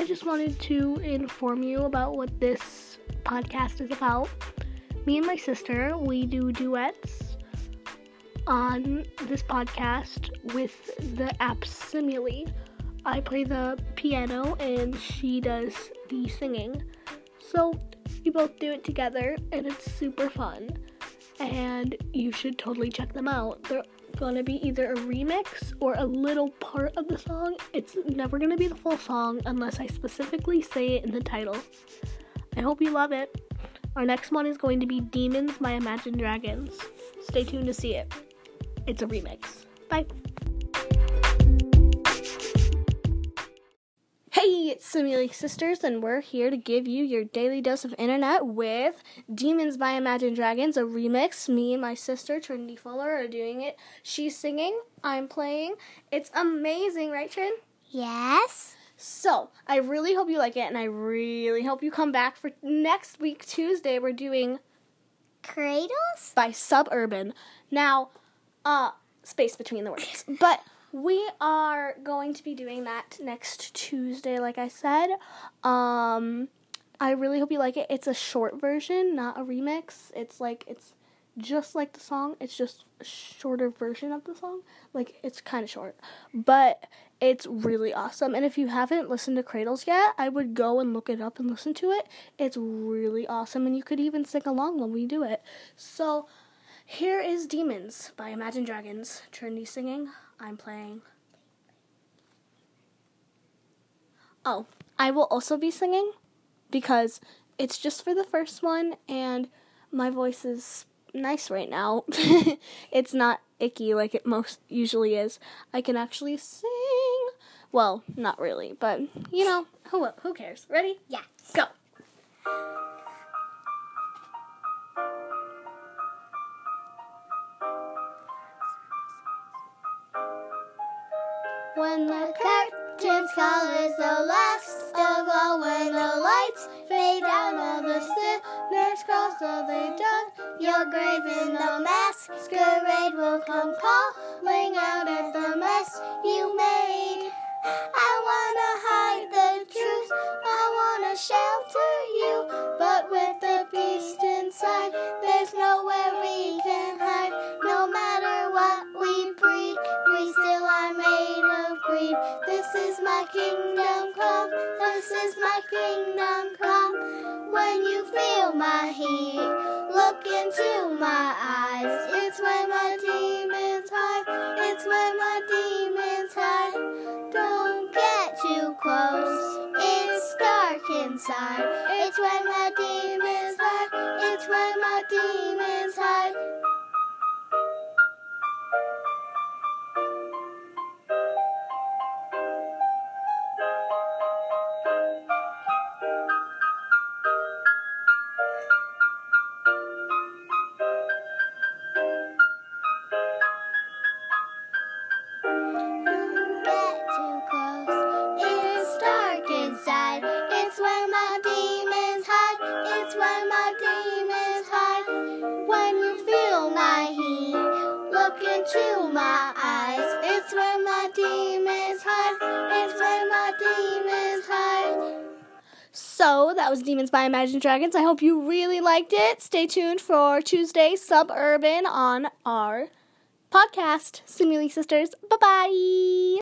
I just wanted to inform you about what this podcast is about. Me and my sister, we do duets on this podcast with the app Smule. I play the piano and she does the singing. So we both do it together and it's super fun. And you should totally check them out. They're gonna be either a remix or a little part of the song. It's never gonna be the full song unless I specifically say it in the title. I hope you love it. Our next one is going to be Demons by Imagine Dragons. Stay tuned to see it. It's a remix. Bye. It's Smule Sisters, and we're here to give you your daily dose of internet with Demons by Imagine Dragons, a remix. Me and my sister, Trinity Fuller, are doing it. She's singing, I'm playing. It's amazing, right, Trin? Yes. So, I really hope you like it, and I really hope you come back for next week, Tuesday. We're doing Cradles? by Sub Urban. Now, uh, space between the words. But we are going to be doing that next Tuesday, like I said. Um, I really hope you like it. It's a short version, not a remix. It's like, it's just like the song, it's just a shorter version of the song. Like, it's kind of short. But it's really awesome. And if you haven't listened to Cradles yet, I would go and look it up and listen to it. It's really awesome. And you could even sing along when we do it. So, here is Demons by Imagine Dragons. Trinity singing, I'm playing. Oh, I will also be singing because it's just for the first one and my voice is nice right now. it's not icky like it most usually is. I can actually sing. Well, not really, but you know, who who cares? Ready? Yeah. Go. When the curtains call is the last of all, when the lights fade out, all the sinners cross till they dug your grave in the masquerade will come calling out at the greed. This is my kingdom come, this is my kingdom come. When you feel my heat, look into my eyes. It's when my demons hide, it's when my demons hide. Don't get too close, it's dark inside. It's when my demons hide, it's when my demons into my eyes. It's when my demons hide. It's when my demons. So that was Demons by Imagine Dragons. I hope you really liked it. Stay tuned for Tuesday Sub Urban on our podcast. Smule Sisters. Bye bye.